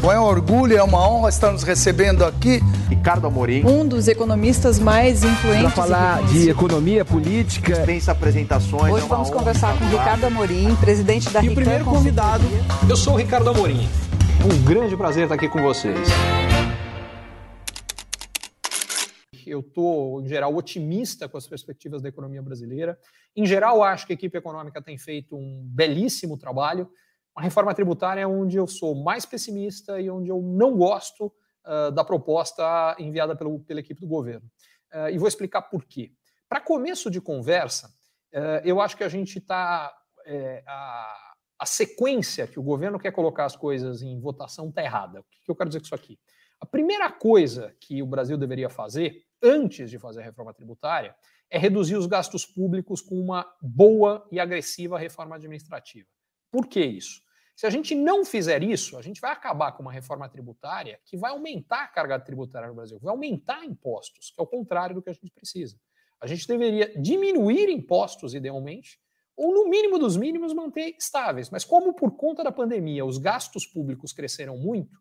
Bom, é um orgulho, é uma honra estar nos recebendo aqui. Ricardo Amorim. Um dos economistas mais influentes. Para falar de economia política. Dispensa apresentações. Hoje é vamos conversar com Ricardo Amorim, presidente da E o primeiro convidado, eu sou o Ricardo Amorim. Um grande prazer estar aqui com vocês. Eu estou, em geral, otimista com as perspectivas da economia brasileira. Em geral, acho que a equipe econômica tem feito um belíssimo trabalho. A reforma tributária é onde eu sou mais pessimista e onde eu não gosto uh, da proposta enviada pelo, pela equipe do governo. Uh, e vou explicar por quê. Para começo de conversa, uh, eu acho que a gente está. É, a, a, sequência que o governo quer colocar as coisas em votação está errada. O que, que eu quero dizer com isso aqui? A primeira coisa que o Brasil deveria fazer, antes de fazer a reforma tributária, é reduzir os gastos públicos com uma boa e agressiva reforma administrativa. Por que isso? Se a gente não fizer isso, a gente vai acabar com uma reforma tributária que vai aumentar a carga tributária no Brasil, vai aumentar impostos, que é o contrário do que a gente precisa. A gente deveria diminuir impostos, idealmente, ou no mínimo dos mínimos manter estáveis. Mas como por conta da pandemia os gastos públicos cresceram muito,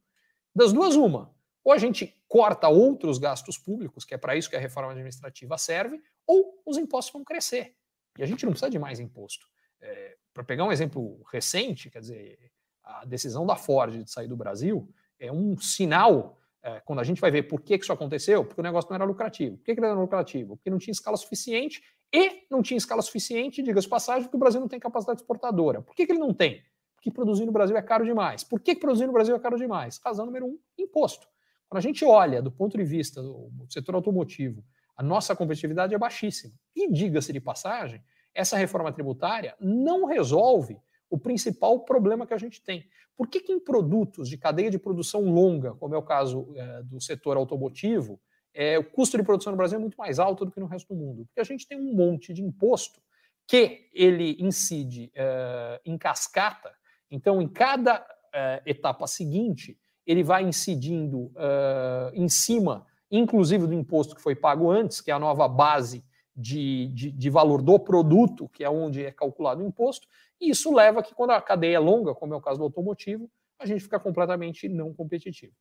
das duas uma, ou a gente corta outros gastos públicos, que é para isso que a reforma administrativa serve, ou os impostos vão crescer. E a gente não precisa de mais imposto. É, para pegar um exemplo recente, quer dizer, a decisão da Ford de sair do Brasil é um sinal, é, quando a gente vai ver por que, que isso aconteceu, porque o negócio não era lucrativo. Por que, que não era lucrativo? Porque não tinha escala suficiente e não tinha escala suficiente, diga-se passagem, porque o Brasil não tem capacidade exportadora. Por que, que ele não tem? Porque produzir no Brasil é caro demais. Por que, que produzir no Brasil é caro demais? Razão número um, imposto. Quando a gente olha do ponto de vista do setor automotivo, a nossa competitividade é baixíssima. E diga-se de passagem, essa reforma tributária não resolve o principal problema que a gente tem. Por que, que em produtos de cadeia de produção longa, como é o caso é, do setor automotivo, é, o custo de produção no Brasil é muito mais alto do que no resto do mundo? Porque a gente tem um monte de imposto que ele incide é, em cascata, então em cada é, etapa seguinte, ele vai incidindo é, em cima, inclusive do imposto que foi pago antes, que é a nova base de, de, de, valor do produto, que é onde é calculado o imposto, e isso leva que, quando a cadeia é longa, como é o caso do automotivo, a gente fica completamente não competitivo.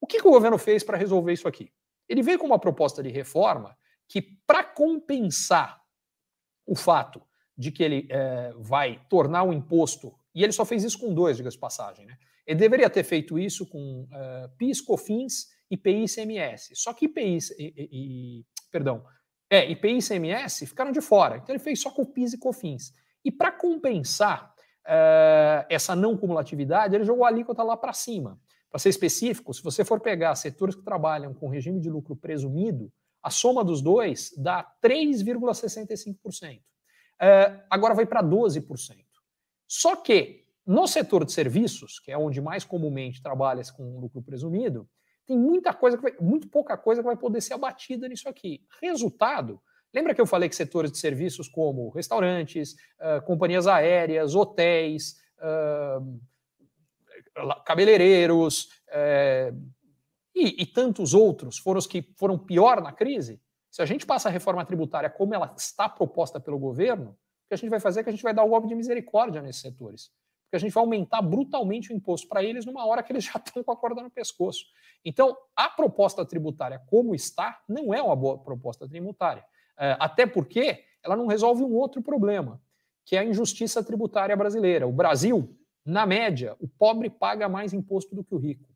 O que, que o governo fez para resolver isso aqui? Ele veio com uma proposta de reforma que, para compensar o fato de que ele é, vai tornar o imposto, e ele só fez isso com dois, diga-se passagem, né? Ele deveria ter feito isso com uh, PIS, COFINS, IPI e ICMS. Só que IPI e, e, e perdão, é, IPI e ICMS ficaram de fora. Então ele fez só com PIS e COFINS. E para compensar uh, essa não cumulatividade, ele jogou a alíquota lá para cima. Para ser específico, se você for pegar setores que trabalham com regime de lucro presumido, a soma dos dois dá 3,65%. Uh, eh, agora vai para 12%. Só que no setor de serviços, que é onde mais comumente trabalha com lucro presumido, tem muita coisa, que vai, muito pouca coisa que vai poder ser abatida nisso aqui. Resultado, lembra que eu falei que setores de serviços como restaurantes, uh, companhias aéreas, hotéis, uh, cabeleireiros uh, e, e tantos outros foram os que foram pior na crise? Se a gente passa a reforma tributária como ela está proposta pelo governo, o que a gente vai fazer é que a gente vai dar o golpe de misericórdia nesses setores porque a gente vai aumentar brutalmente o imposto para eles numa hora que eles já estão com a corda no pescoço. Então, a proposta tributária como está não é uma boa proposta tributária. É, até porque ela não resolve um outro problema, que é a injustiça tributária brasileira. O Brasil, na média, o pobre paga mais imposto do que o rico.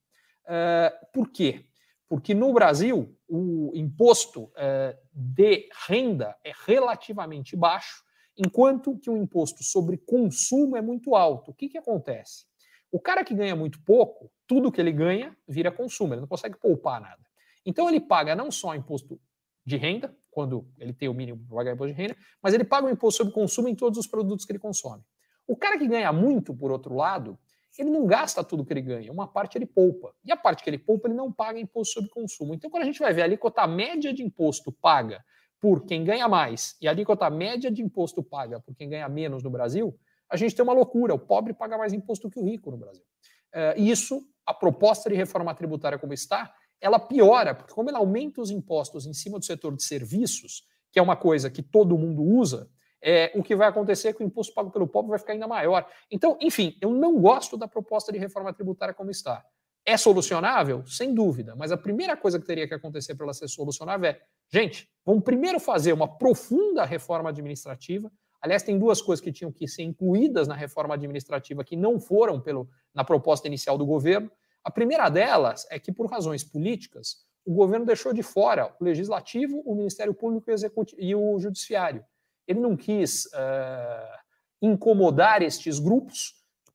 É, por quê? Porque no Brasil, o imposto é, de renda é relativamente baixo enquanto que o imposto sobre consumo é muito alto. O que, que acontece? O cara que ganha muito pouco, tudo que ele ganha vira consumo, ele não consegue poupar nada. Então ele paga não só imposto de renda, quando ele tem o mínimo para pagar imposto de renda, mas ele paga o imposto sobre consumo em todos os produtos que ele consome. O cara que ganha muito, por outro lado, ele não gasta tudo que ele ganha, uma parte ele poupa. E a parte que ele poupa, ele não paga imposto sobre consumo. Então, quando a gente vai ver ali quanto a média de imposto paga por quem ganha mais e a alíquota média de imposto paga por quem ganha menos no Brasil, a gente tem uma loucura. O pobre paga mais imposto que o rico no Brasil. É, e isso, a proposta de reforma tributária como está, ela piora, porque como ela aumenta os impostos em cima do setor de serviços, que é uma coisa que todo mundo usa, é, o que vai acontecer é que o imposto pago pelo pobre vai ficar ainda maior. Então, enfim, eu não gosto da proposta de reforma tributária como está. É solucionável? Sem dúvida. Mas a primeira coisa que teria que acontecer para ela ser solucionável é, gente, vamos primeiro fazer uma profunda reforma administrativa. Aliás, tem duas coisas que tinham que ser incluídas na reforma administrativa que não foram pelo, na proposta inicial do governo. A primeira delas é que, por razões políticas, o governo deixou de fora o legislativo, o Ministério Público e o Judiciário. Ele não quis uh, incomodar estes grupos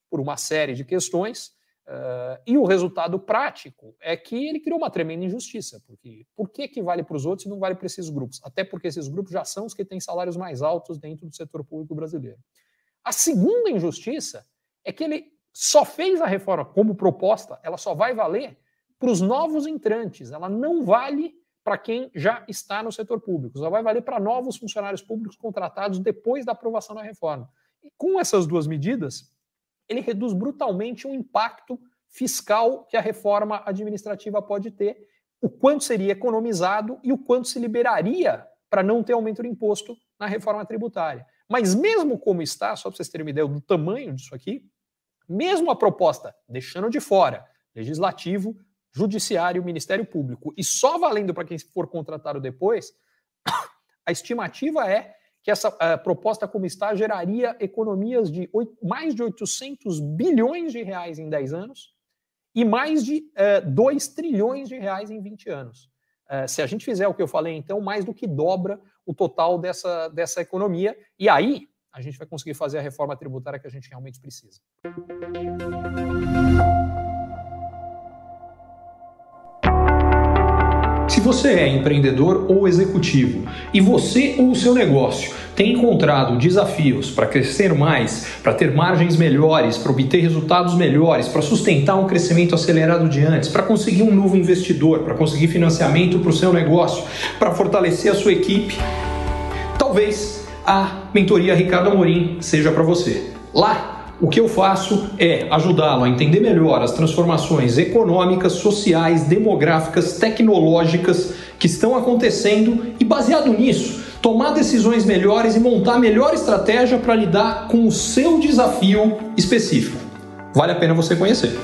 por uma série de questões, Uh, e o resultado prático é que ele criou uma tremenda injustiça, porque por que, que vale para os outros e não vale para esses grupos? Até porque esses grupos já são os que têm salários mais altos dentro do setor público brasileiro. A segunda injustiça é que ele só fez a reforma como proposta, ela só vai valer para os novos entrantes, ela não vale para quem já está no setor público, só vai valer para novos funcionários públicos contratados depois da aprovação da reforma. E com essas duas medidas, ele reduz brutalmente o impacto fiscal que a reforma administrativa pode ter, o quanto seria economizado e o quanto se liberaria para não ter aumento do imposto na reforma tributária. Mas mesmo como está, só para vocês terem uma ideia do tamanho disso aqui, mesmo a proposta deixando de fora legislativo, judiciário, Ministério Público e só valendo para quem for contratado depois, a estimativa é que essa proposta como está geraria economias de 8, mais de 800 bilhões de reais em 10 anos e mais de uh, 2 trilhões de reais em 20 anos. Uh, se a gente fizer o que eu falei, então, mais do que dobra o total dessa, dessa economia, e aí a gente vai conseguir fazer a reforma tributária que a gente realmente precisa. Se você é empreendedor ou executivo e você ou o seu negócio tem encontrado desafios para crescer mais, para ter margens melhores, para obter resultados melhores, para sustentar um crescimento acelerado de antes, para conseguir um novo investidor, para conseguir financiamento para o seu negócio, para fortalecer a sua equipe, talvez a mentoria Ricardo Amorim seja para você. Lá o que eu faço é ajudá-lo a entender melhor as transformações econômicas, sociais, demográficas, tecnológicas que estão acontecendo e, baseado nisso, tomar decisões melhores e montar a melhor estratégia para lidar com o seu desafio específico. Vale a pena você conhecer.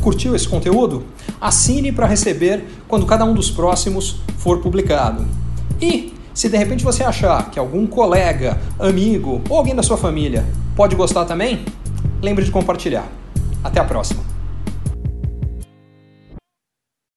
Curtiu esse conteúdo? Assine para receber quando cada um dos próximos for publicado. E se de repente você achar que algum colega, amigo ou alguém da sua família pode gostar também, lembre de compartilhar. Até a próxima!